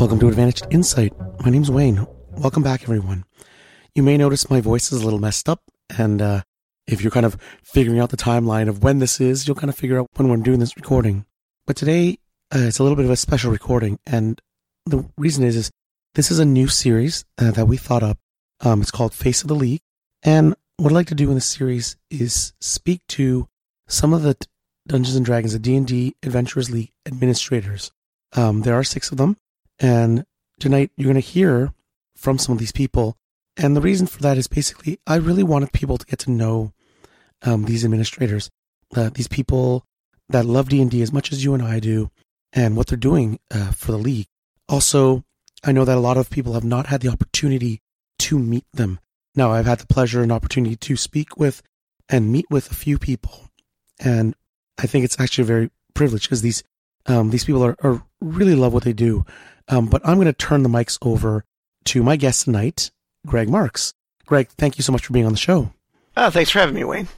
Welcome to Advantaged Insight. My name's Wayne. Welcome back, everyone. You may notice my voice is a little messed up, and uh, if you're kind of figuring out the timeline of when this is, you'll kind of figure out when we're doing this recording. But today, uh, it's a little bit of a special recording, and the reason is, is this is a new series uh, that we thought up. Um, it's called Face of the League, and what I'd like to do in this series is speak to some of the Dungeons and Dragons, the D and D Adventurers League administrators. Um, there are six of them, and tonight you're going to hear from some of these people. And the reason for that is basically I really wanted people to get to know um, these administrators, uh, these people that love D and D as much as you and I do, and what they're doing uh, for the league. Also, I know that a lot of people have not had the opportunity to meet them. Now, I've had the pleasure and opportunity to speak with and meet with a few people, and I think it's actually very privileged because these um, these people are, are really love what they do. Um, but I'm going to turn the mics over to my guest tonight, Greg Marks. Greg, thank you so much for being on the show. Oh, thanks for having me, Wayne.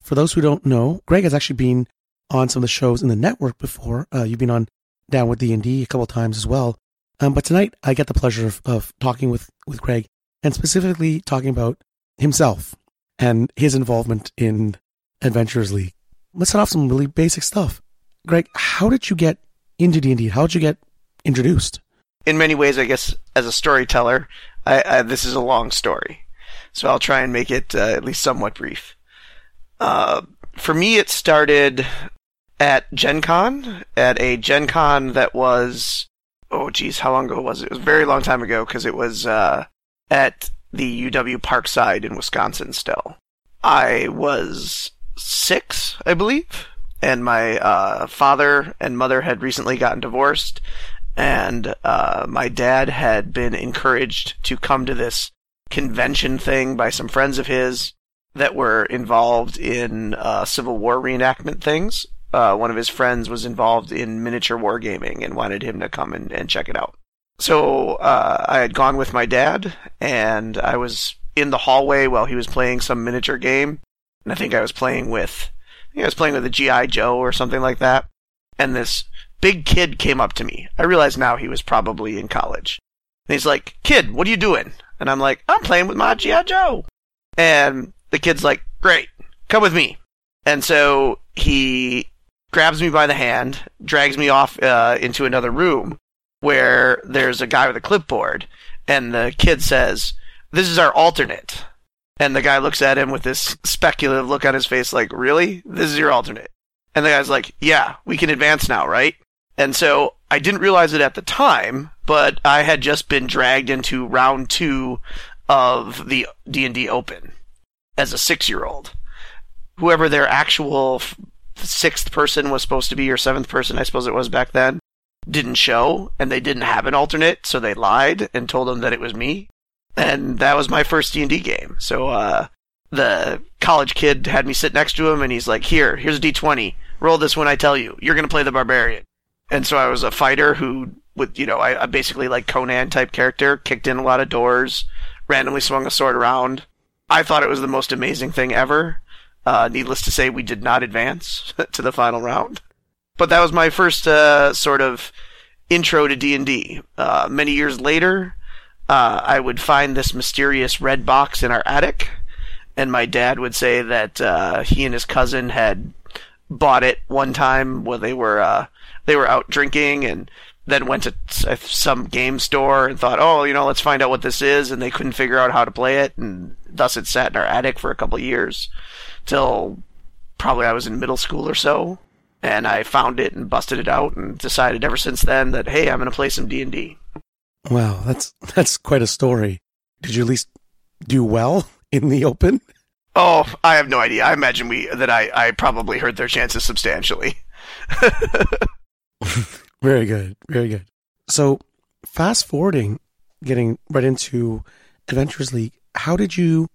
For those who don't know, Greg has actually been on some of the shows in the network before. Uh, you've been on Down with D&D a couple of times as well. Um, but tonight I get the pleasure of, of talking with, with Greg and specifically talking about himself and his involvement in Adventurers League. Let's start off some really basic stuff. Greg, how did you get into D and D? How did you get introduced? In many ways, I guess as a storyteller, I, I, this is a long story, so I'll try and make it uh, at least somewhat brief. Uh, for me, it started at Gen Con, at a Gen Con that was, oh geez, how long ago was it? It was a very long time ago because it was uh, at the UW Parkside in Wisconsin still. I was six, I believe, and my uh, father and mother had recently gotten divorced, and uh, my dad had been encouraged to come to this convention thing by some friends of his that were involved in uh, Civil War reenactment things. Uh, one of his friends was involved in miniature wargaming and wanted him to come and, and check it out. So uh, I had gone with my dad, and I was in the hallway while he was playing some miniature game, and I think I was playing with, I think I was playing with a GI Joe or something like that. And this big kid came up to me. I realize now he was probably in college. And he's like, "Kid, what are you doing?" And I'm like, "I'm playing with my GI Joe." And the kid's like, "Great, come with me." And so he grabs me by the hand, drags me off uh, into another room where there's a guy with a clipboard, and the kid says, "This is our alternate." And the guy looks at him with this speculative look on his face, like, "Really? This is your alternate?" And the guy's like, "Yeah, we can advance now, right?" And so I didn't realize it at the time, but I had just been dragged into round two of the D and D Open as a six-year-old. Whoever their actual sixth person was supposed to be, or seventh person, I suppose it was back then, didn't show, and they didn't have an alternate, so they lied and told them that it was me. And that was my first D and D game. So uh, the college kid had me sit next to him, and he's like, "Here, here's a D twenty. Roll this when I tell you. You're gonna play the barbarian." And so I was a fighter who, with you know, I, I basically like Conan type character, kicked in a lot of doors, randomly swung a sword around. I thought it was the most amazing thing ever. Uh, needless to say, we did not advance to the final round. But that was my first uh, sort of intro to D and D. Uh, many years later, uh, I would find this mysterious red box in our attic, and my dad would say that uh, he and his cousin had bought it one time when they were uh, they were out drinking and then went to uh, some game store and thought, oh, you know, let's find out what this is, and they couldn't figure out how to play it, and thus it sat in our attic for a couple of years, till probably I was in middle school or so, and I found it and busted it out, and decided ever since then that hey, I'm going to play some D and D. Wow, that's that's quite a story. Did you at least do well in the open? Oh, I have no idea. I imagine we that I, I probably hurt their chances substantially. very good, very good. So, fast forwarding, getting right into Adventures League, how did you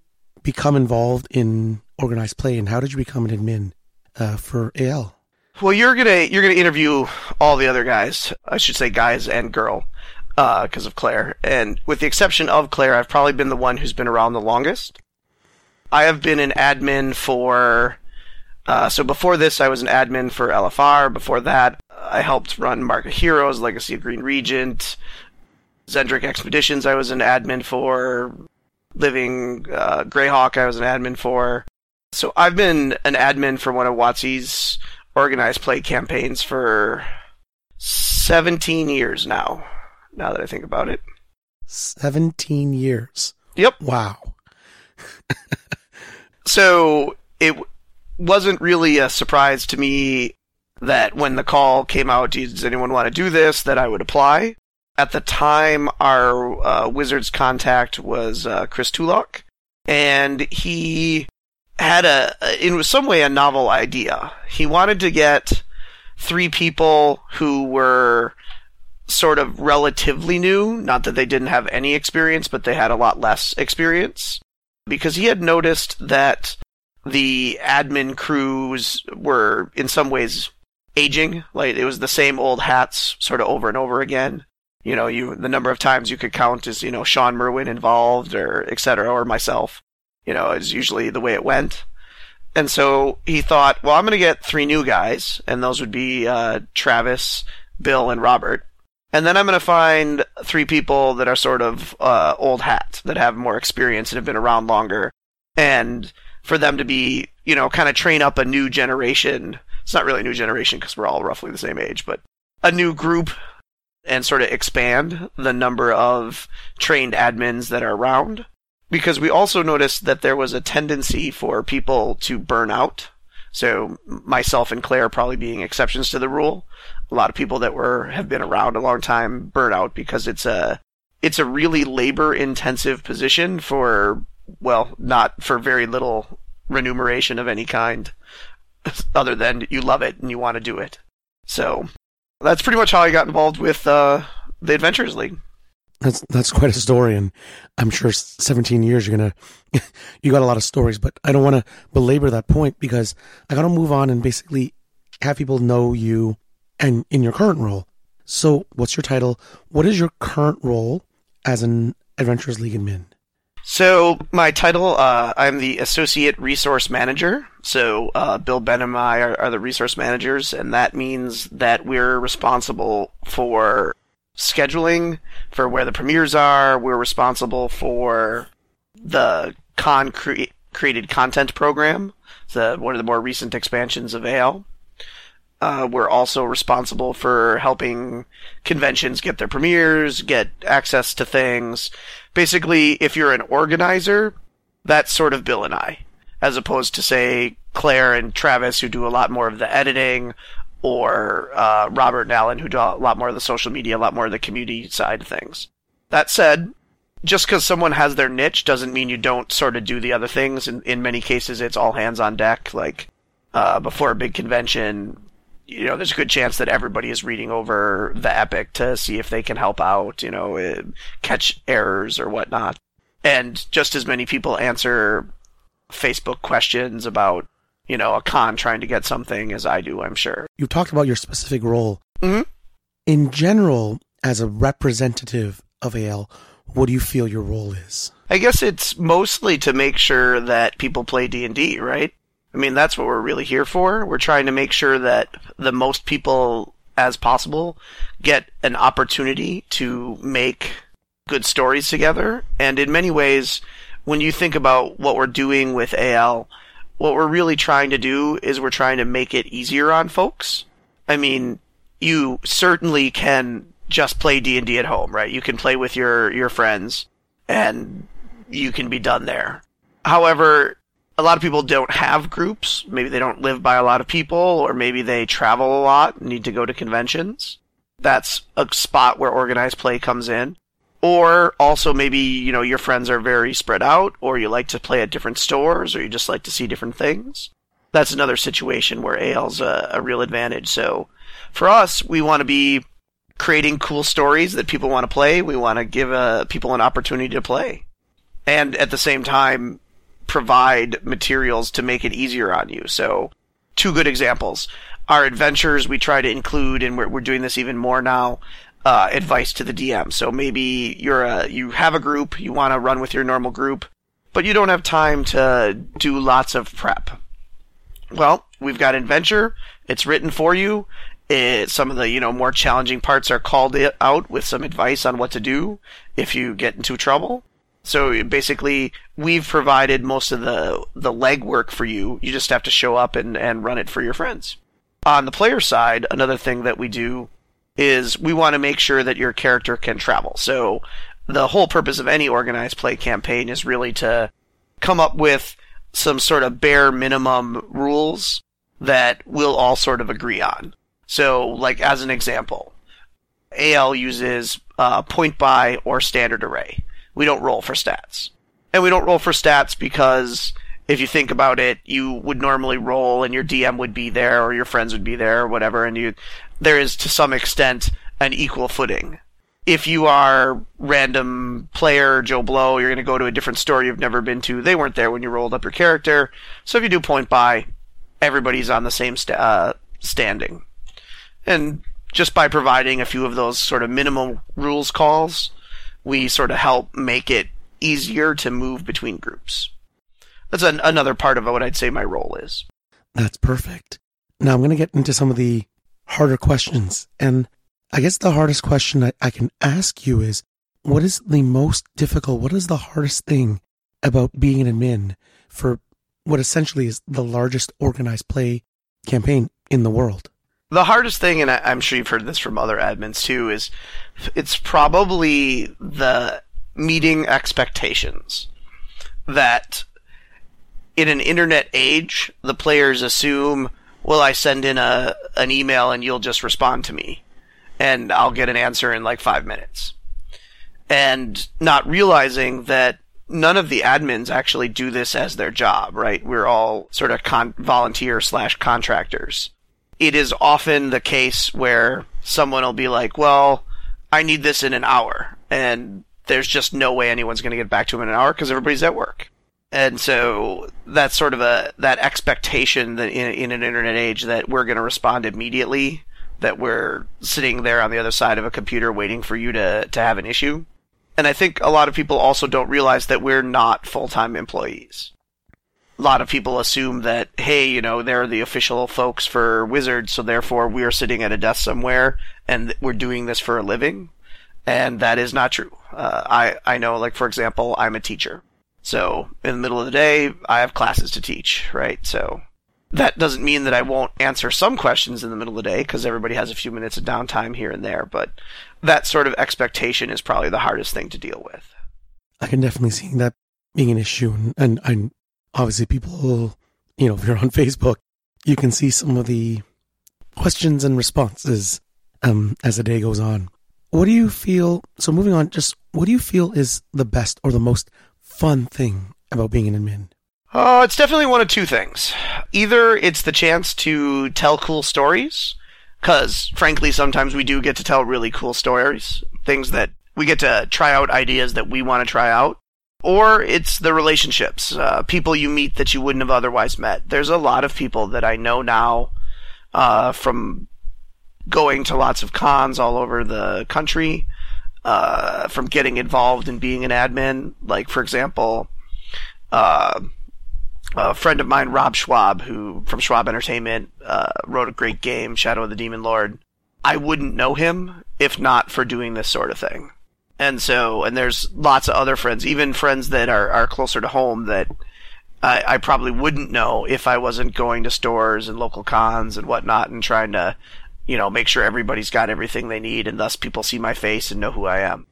become involved in organized play, and how did you become an admin uh, for AL? Well, you're gonna you're gonna interview all the other guys. I should say guys and girl, because uh, of Claire. And with the exception of Claire, I've probably been the one who's been around the longest. I have been an admin for. Uh, so before this, I was an admin for LFR. Before that, I helped run Mark of Heroes, Legacy of Green Regent, Xen'drik Expeditions, I was an admin for. Living uh, Greyhawk, I was an admin for. So I've been an admin for one of WotC's organized play campaigns for 17 years now, now that I think about it. 17 years. Yep. Wow. so it wasn't really a surprise to me that when the call came out, does anyone want to do this, that I would apply. At the time, our uh, Wizards contact was uh, Chris Tulach, and he had a, in some way, a novel idea. He wanted to get three people who were sort of relatively new, not that they didn't have any experience, but they had a lot less experience, because he had noticed that the admin crews were in some ways aging. Like it was the same old hats sort of over and over again. You know, you the number of times you could count as, you know, Shawn Merwin involved or et cetera, or myself. You know, is usually the way it went. And so he thought, well, I'm going to get three new guys, and those would be uh, Travis, Bill, and Robert. And then I'm going to find three people that are sort of uh, old hat, that have more experience and have been around longer. And for them to be, you know, kind of train up a new generation. It's not really a new generation because we're all roughly the same age, but a new group and sort of expand the number of trained admins that are around. Because we also noticed that there was a tendency for people to burn out. So myself and Claire probably being exceptions to the rule. A lot of people that were have been around a long time burn out because it's a it's a really labor intensive position for well, not for very little remuneration of any kind, other than you love it and you want to do it. So that's pretty much how I got involved with uh, the Adventures League. That's that's quite a story, and I'm sure 17 years you're gonna you got a lot of stories. But I don't want to belabor that point because I got to move on and basically have people know you and in your current role. So, what's your title? What is your current role as an Adventures League admin? So my title, uh, I'm the associate resource manager. So uh, Bill Ben and I are, are, the resource managers, and that means that we're responsible for scheduling, for where the premieres are. We're responsible for the con cre- created content program, the one of the more recent expansions of AL. Uh, we're also responsible for helping conventions get their premieres, get access to things. Basically, if you're an organizer, that's sort of Bill and I, as opposed to say Claire and Travis, who do a lot more of the editing, or uh, Robert and Alan, who do a lot more of the social media, a lot more of the community side of things. That said, just because someone has their niche doesn't mean you don't sort of do the other things. In, in many cases, it's all hands on deck. Like uh, before a big convention, you know, there's a good chance that everybody is reading over the epic to see if they can help out, you know, eh, catch errors or whatnot. And just as many people answer Facebook questions about, you know, a con trying to get something as I do, I'm sure. You talked about your specific role. Mm-hmm. In general, as a representative of AL, what do you feel your role is? I guess it's mostly to make sure that people play D&D, right? I mean, that's what we're really here for. We're trying to make sure that the most people as possible get an opportunity to make good stories together. And in many ways, when you think about what we're doing with AL, what we're really trying to do is we're trying to make it easier on folks. I mean, you certainly can just play D&D at home, right? You can play with your your friends and you can be done there. However, a lot of people don't have groups. Maybe they don't live by a lot of people, or maybe they travel a lot need to go to conventions. That's a spot where organized play comes in. Or also maybe, you know, your friends are very spread out, or you like to play at different stores, or you just like to see different things. That's another situation where AL's a, a real advantage. So for us, we want to be creating cool stories that people want to play. We want to give uh, people an opportunity to play. And at the same time, provide materials to make it easier on you. So, two good examples. Our adventures, we try to include, and we're, we're doing this even more now, uh, advice to the DM. So maybe you're a, you have a group, you want to run with your normal group, but you don't have time to do lots of prep. Well, we've got Adventure. It's written for you. It, some of the you know more challenging parts are called out with some advice on what to do if you get into trouble. So basically, we've provided most of the the legwork for you. You just have to show up and, and run it for your friends. On the player side, another thing that we do is we want to make sure that your character can travel. So the whole purpose of any organized play campaign is really to come up with some sort of bare minimum rules that we'll all sort of agree on. So, like as an example, AL uses uh, point buy or standard array. We don't roll for stats, and we don't roll for stats because if you think about it, you would normally roll and your DM would be there or your friends would be there or whatever, and you there is to some extent an equal footing. If you are random player Joe Blow, you're going to go to a different store you've never been to. They weren't there when you rolled up your character, so if you do point buy, everybody's on the same st- uh, standing, and just by providing a few of those sort of minimum rules calls, we sort of help make it easier to move between groups. That's an, another part of what I'd say my role is. That's perfect. Now I'm going to get into some of the harder questions. And I guess the hardest question I, I can ask you is what is the most difficult, what is the hardest thing about being an admin for what essentially is the largest organized play campaign in the world? The hardest thing, and I, am sure you've heard this from other admins too, is it's probably the meeting expectations that in an internet age, the players assume, well, I send in a an email and you'll just respond to me, and I'll get an answer in like five minutes, and not realizing that none of the admins actually do this as their job. Right? We're all sort of con- volunteer slash contractors. It is often the case where someone will be like, well, I need this in an hour, and there's just no way anyone's going to get back to him in an hour because everybody's at work. And so that's sort of a that expectation that in, in an internet age that we're going to respond immediately that we're sitting there on the other side of a computer waiting for you to to have an issue. And i think a lot of people also don't realize that we're not full-time employees a lot of people assume that hey you know they're the official folks for wizards so therefore we're sitting at a desk somewhere and we're doing this for a living and that is not true uh, i i know like for example i'm a teacher so in the middle of the day, I have classes to teach, right? So that doesn't mean that I won't answer some questions in the middle of the day because everybody has a few minutes of downtime here and there. But that sort of expectation is probably the hardest thing to deal with. I can definitely see that being an issue. And, and, and obviously, people, you know, if you're on Facebook, you can see some of the questions and responses um, as the day goes on. What do you feel? So, moving on, just what do you feel is the best or the most fun thing about being an admin? Oh, it's definitely one of two things. Either it's the chance to tell cool stories, because frankly, sometimes we do get to tell really cool stories, things that we get to try out ideas that we want to try out. Or it's the relationships, uh, people you meet that you wouldn't have otherwise met. There's a lot of people that I know now uh, from going to lots of cons all over the country uh, from getting involved in being an admin. Like, for example, uh, a friend of mine, Rob Schwalb, who from Schwalb Entertainment, uh, wrote a great game, Shadow of the Demon Lord. I wouldn't know him if not for doing this sort of thing. And so, and there's lots of other friends, even friends that are, are closer to home that I, I probably wouldn't know if I wasn't going to stores and local cons and whatnot and trying to you know, make sure everybody's got everything they need, and thus people see my face and know who I am.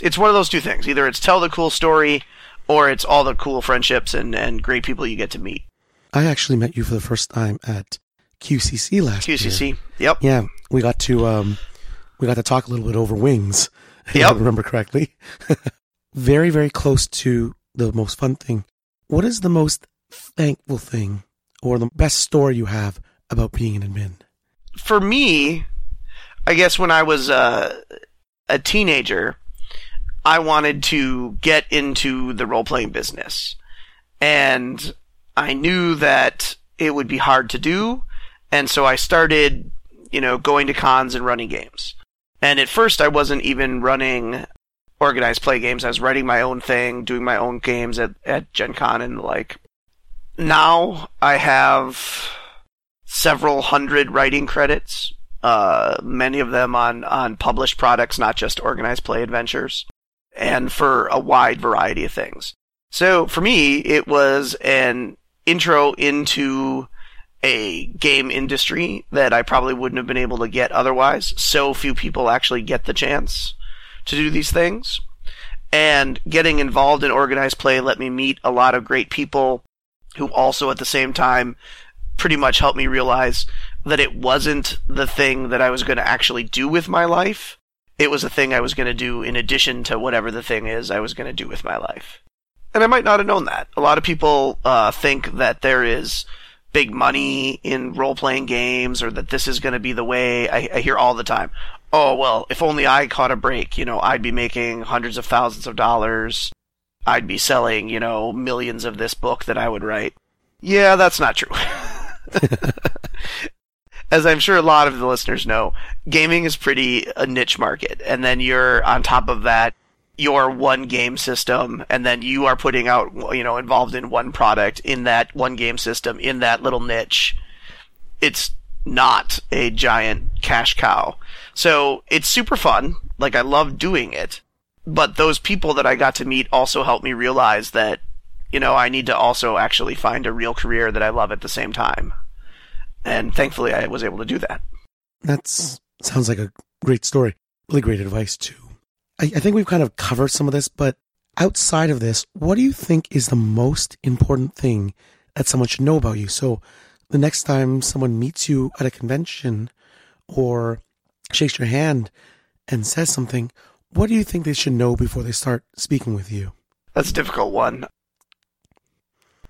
It's one of those two things. Either it's tell the cool story, or it's all the cool friendships and, and great people you get to meet. I actually met you for the first time at QCC last year. QCC. year. Yep. Yeah, we got to um, we got to talk a little bit over wings. Yep. I remember correctly. very very close to the most fun thing. What is the most thankful thing or the best story you have about being an admin? for me, I guess when I was uh, a teenager, I wanted to get into the role playing business. And I knew that it would be hard to do. And so I started, you know, going to cons and running games. And at first, I wasn't even running organized play games. I was writing my own thing, doing my own games at, at Gen Con and the like. Now I have several hundred writing credits uh, many of them on, on published products, not just organized play adventures, and for a wide variety of things. So for me, it was an intro into a game industry that I probably wouldn't have been able to get otherwise. So few people actually get the chance to do these things. And getting involved in organized play let me meet a lot of great people who also at the same time pretty much helped me realize that it wasn't the thing that I was going to actually do with my life. It was a thing I was going to do in addition to whatever the thing is I was going to do with my life. And I might not have known that. A lot of people uh, think that there is big money in role playing games or that this is going to be the way. I, I, hear all the time. Oh, well, if only I caught a break, you know, I'd be making hundreds of thousands of dollars. I'd be selling, you know, millions of this book that I would write. Yeah, that's not true. As I'm sure a lot of the listeners know, gaming is pretty a niche market. And then you're on top of that, your one game system and then you are putting out you know involved in one product in that one game system in that little niche. It's not a giant cash cow. So it's super fun. Like i love doing it. But those people that i got to meet also helped me realize that you know i need to also actually find a real career that i love at the same time. And thankfully i was able to do that. That's sounds like a great story. Really great advice too I, I think we've kind of covered some of this, but outside of this, what do you think is the most important thing that someone should know about you? So the next time someone meets you at a convention or shakes your hand and says something, what do you think they should know before they start speaking with you? That's a difficult one.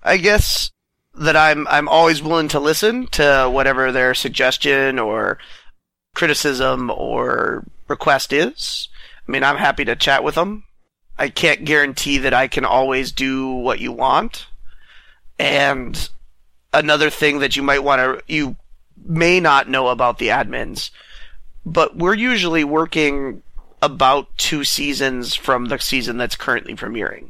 I guess that I'm I'm always willing to listen to whatever their suggestion or criticism or request is. I mean, I'm happy to chat with them. I can't guarantee that I can always do what you want. And another thing that you might want to, you may not know about the admins, but we're usually working about two seasons from the season that's currently premiering.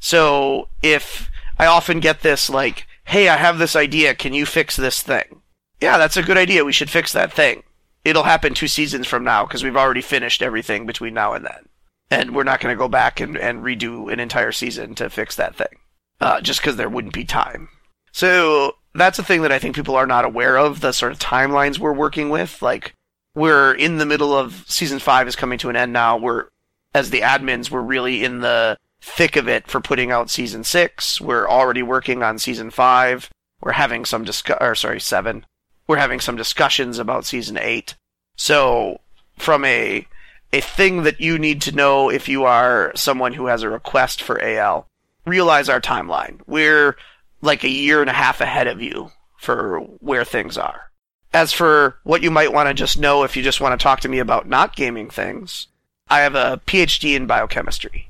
So if I often get this like, hey, I have this idea, can you fix this thing? Yeah, that's a good idea. We should fix that thing it'll happen two seasons from now because we've already finished everything between now and then. And we're not going to go back and, and redo an entire season to fix that thing. Uh, just because there wouldn't be time. So that's a thing that I think people are not aware of, the sort of timelines we're working with. Like, we're in the middle of season five is coming to an end now. We're, as the admins, we're really in the thick of it for putting out season six. We're already working on season five. We're having some discuss, or sorry, seven we're having some discussions about season eight. So, from a a thing that you need to know if you are someone who has a request for AL, realize our timeline. We're like a year and a half ahead of you for where things are. As for what you might want to just know if you just want to talk to me about not gaming things, I have a PhD in biochemistry.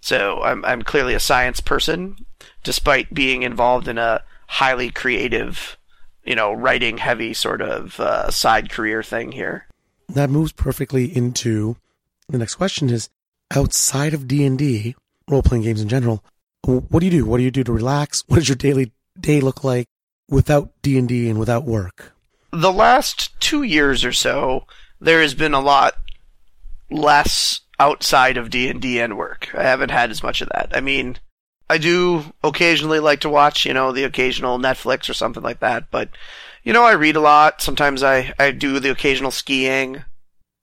So I'm, I'm clearly a science person, despite being involved in a highly creative you know, writing heavy sort of uh, side career thing here. That moves perfectly into the next question is outside of D&D, role-playing games in general, what do you do? What do you do to relax? What does your daily day look like without D&D and without work? The last 2 years or so, there has been a lot less outside of D&D and work. I haven't had as much of that. I mean, I do occasionally like to watch, you know, the occasional Netflix or something like that, but you know, I read a lot. Sometimes I, I do the occasional skiing.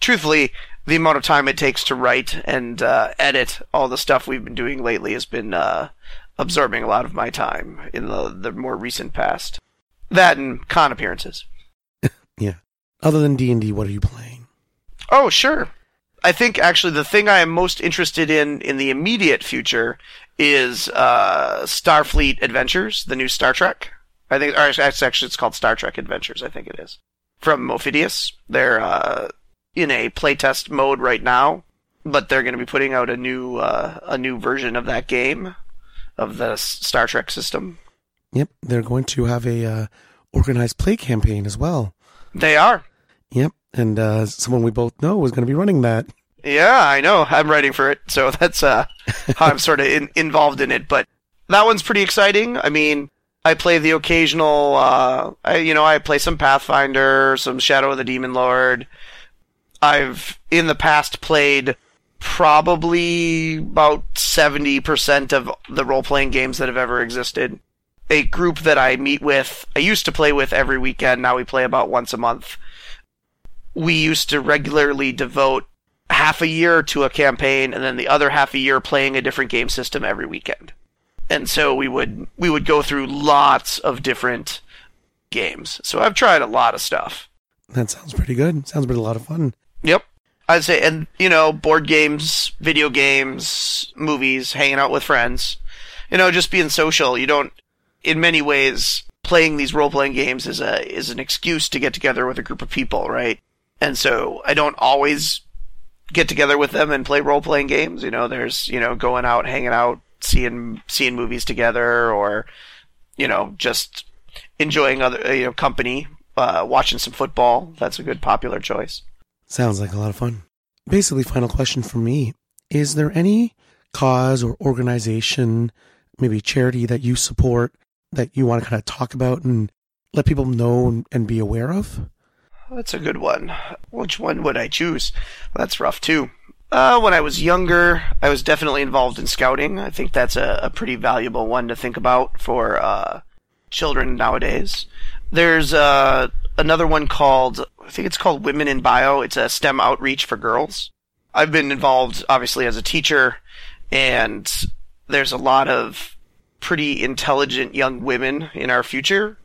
Truthfully, the amount of time it takes to write and uh, edit all the stuff we've been doing lately has been uh, absorbing a lot of my time in the, the more recent past. That and con appearances. yeah. Other than D and D, what are you playing? Oh, sure. I think actually the thing I am most interested in in the immediate future is uh, Starfleet Adventures, the new Star Trek. I think, or actually, it's called Star Trek Adventures. I think it is from Modiphius. They're uh, in a playtest mode right now, but they're going to be putting out a new uh, a new version of that game of the Star Trek system. Yep, they're going to have a uh, organized play campaign as well. They are. Yep, and uh, someone we both know was going to be running that. Yeah, I know. I'm writing for it, so that's uh, how I'm sort of in, involved in it. But that one's pretty exciting. I mean, I play the occasional, uh, I, you know, I play some Pathfinder, some Shadow of the Demon Lord. I've in the past played probably about 70% of the role playing games that have ever existed. A group that I meet with, I used to play with every weekend, now we play about once a month. We used to regularly devote half a year to a campaign and then the other half a year playing a different game system every weekend. And so we would we would go through lots of different games. So I've tried a lot of stuff. That sounds pretty good. Sounds pretty a lot of fun. Yep. I'd say, and you know, board games, video games, movies, hanging out with friends. You know, just being social. You don't, in many ways, playing these role playing games is a is an excuse to get together with a group of people, right? And so I don't always get together with them and play role playing games. You know, there's you know going out, hanging out, seeing seeing movies together, or you know just enjoying other you know company, uh, watching some football. That's a good popular choice. Sounds like a lot of fun. Basically, final question for me Is there any cause or organization, maybe charity that you support that you want to kind of talk about and let people know and be aware of? That's a good one. Which one would I choose? That's rough too. Uh, when I was younger, I was definitely involved in scouting. I think that's a, a pretty valuable one to think about for uh, children nowadays. There's uh, another one called I think it's called Women in Bio. It's a STEM outreach for girls. I've been involved obviously as a teacher and there's a lot of pretty intelligent young women in our future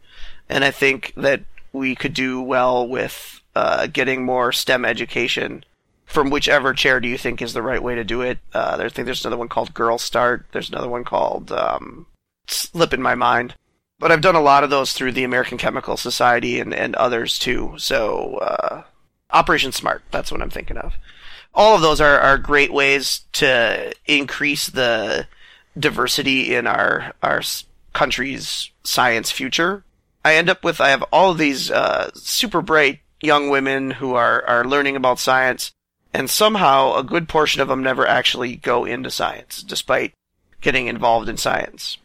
and I think that we could do well with uh, getting more STEM education from whichever charity you think is the right way to do it. Uh, I think there's another one called Girl Start. There's another one called um, Slip in My Mind but I've done a lot of those through the American Chemical Society and, and others too. So, uh, Operation Smart, that's what I'm thinking of. All of those are, are great ways to increase the diversity in our, our country's science future. I end up with, I have all these, uh, super bright young women who are, are learning about science, and somehow a good portion of them never actually go into science, despite getting involved in science.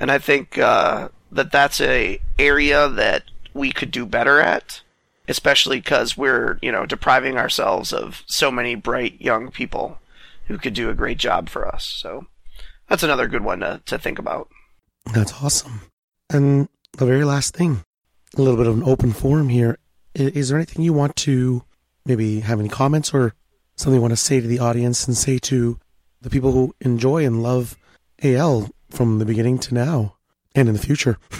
And I think, uh, that that's a area that we could do better at, especially because we're you know depriving ourselves of so many bright young people who could do a great job for us. So that's another good one to, to think about. That's awesome. And the very last thing, a little bit of an open forum here. Is there anything you want to maybe have any comments or something you want to say to the audience and say to the people who enjoy and love AL from the beginning to now? and in the future.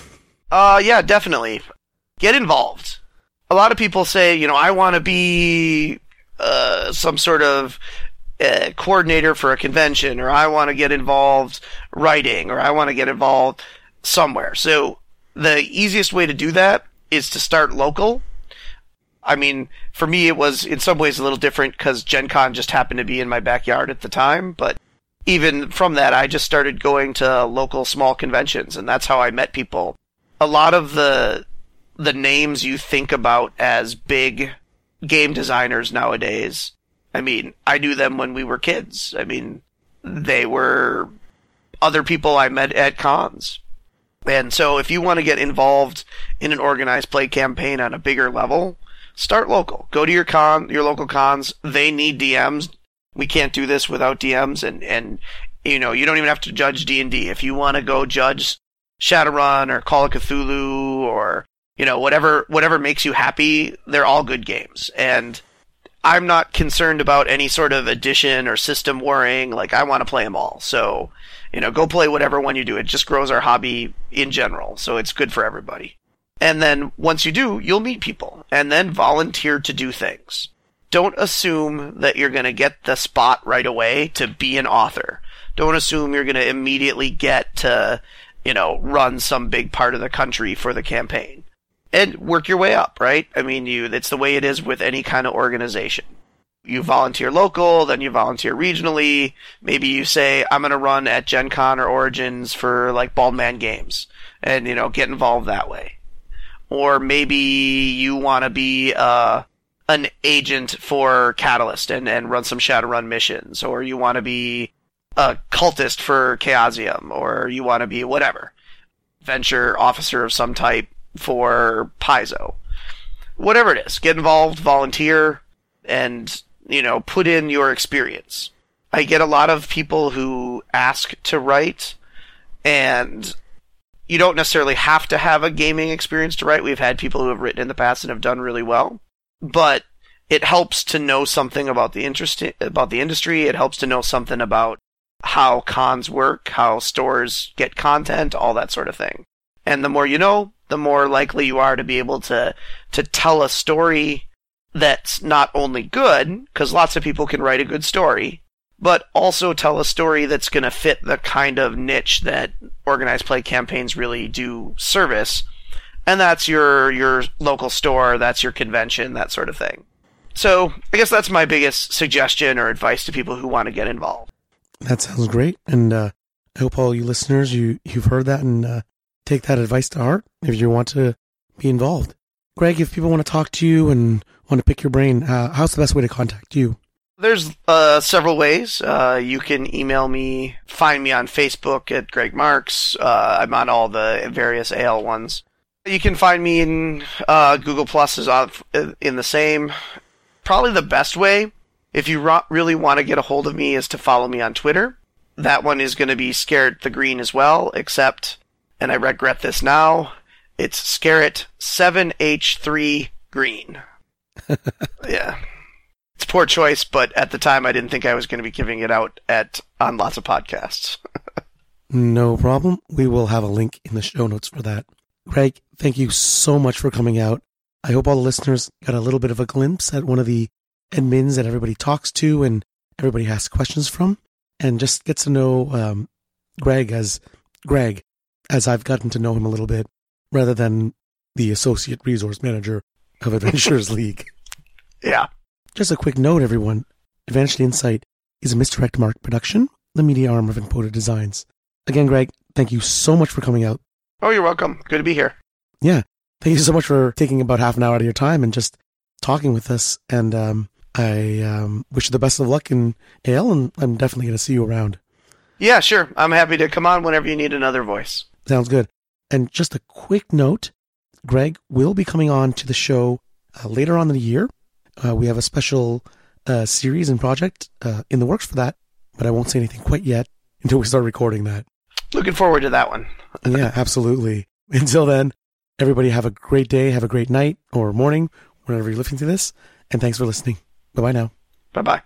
Uh, yeah, definitely. Get involved. A lot of people say, you know, I want to be uh, some sort of uh, coordinator for a convention, or I want to get involved writing, or I want to get involved somewhere. So the easiest way to do that is to start local. I mean, for me, it was in some ways a little different because Gen Con just happened to be in my backyard at the time, but even from that, I just started going to local small conventions, and that's how I met people. A lot of the the names you think about as big game designers nowadays, I mean, I knew them when we were kids. I mean, they were other people I met at cons. And so if you want to get involved in an organized play campaign on a bigger level, start local. Go to your con, your local cons. They need DMs we can't do this without DMs and and you know you don't even have to judge D and D if you want to go judge Shadowrun or Call of Cthulhu or you know whatever whatever makes you happy. They're all good games and. I'm not concerned about any sort of edition or system worrying. Like I want to play them all. So, you know, go play whatever one you do. It just grows our hobby in general. So it's good for everybody. And then once you do, you'll meet people and then volunteer to do things don't assume that you're going to get the spot right away to be an author. Don't assume you're going to immediately get to, you know, run some big part of the country for the campaign. And work your way up, right? I mean, you, it's the way it is with any kind of organization. You volunteer local, then you volunteer regionally. Maybe you say, I'm going to run at Gen Con or Origins for like Baldman Games and, you know, get involved that way. Or maybe you want to be, uh, an agent for Catalyst and, and run some Shadowrun missions, or you want to be a cultist for Chaosium, or you want to be whatever. venture officer of some type for Paizo. Whatever it is, get involved, volunteer, and, you know, put in your experience. I get a lot of people who ask to write, and you don't necessarily have to have a gaming experience to write. We've had people who have written in the past and have done really well, but it helps to know something about the interest about the industry. It helps to know something about how cons work, how stores get content, all that sort of thing. And the more you know, the more likely you are to be able to to tell a story that's not only good, because lots of people can write a good story, but also tell a story that's going to fit the kind of niche that organized play campaigns really do service. And that's your your local store, that's your convention, that sort of thing. So, I guess that's my biggest suggestion or advice to people who want to get involved. That sounds great, and uh, I hope all you listeners you you've heard that and uh, take that advice to heart if you want to be involved. Greg, if people want to talk to you and want to pick your brain, uh, how's the best way to contact you? There's uh, several ways. Uh, you can email me, find me on Facebook at Greg Marks. Uh, I'm on all the various AL ones. You can find me in uh, Google Plus is in the same. Probably the best way, if you ro- really want to get a hold of me, is to follow me on Twitter. That one is going to be scared the Green as well, except, and I regret this now, it's Scarrett 7H3 Green. yeah. It's poor choice, but at the time I didn't think I was going to be giving it out at on lots of podcasts. no problem. We will have a link in the show notes for that. Greg, thank you so much for coming out. I hope all the listeners got a little bit of a glimpse at one of the admins that everybody talks to and everybody asks questions from, and just gets to know um, Greg as Greg, as I've gotten to know him a little bit, rather than the associate resource manager of Adventurers League. Yeah. Just a quick note, everyone. Advanced Insight is a Misdirected Mark production, the media arm of Enpoda Designs. Again, Greg, thank you so much for coming out. Oh, you're welcome. Good to be here. Yeah. Thank you so much for taking about half an hour out of your time and just talking with us. And um, I um, wish you the best of luck in AL, and I'm definitely going to see you around. Yeah, sure. I'm happy to come on whenever you need another voice. Sounds good. And just a quick note Greg will be coming on to the show uh, later on in the year. Uh, we have a special uh, series and project uh, in the works for that, but I won't say anything quite yet until we start recording that. Looking forward to that one. yeah, absolutely. Until then, everybody have a great day, have a great night or morning, whenever you're listening to this, and thanks for listening. Bye bye now. Bye bye.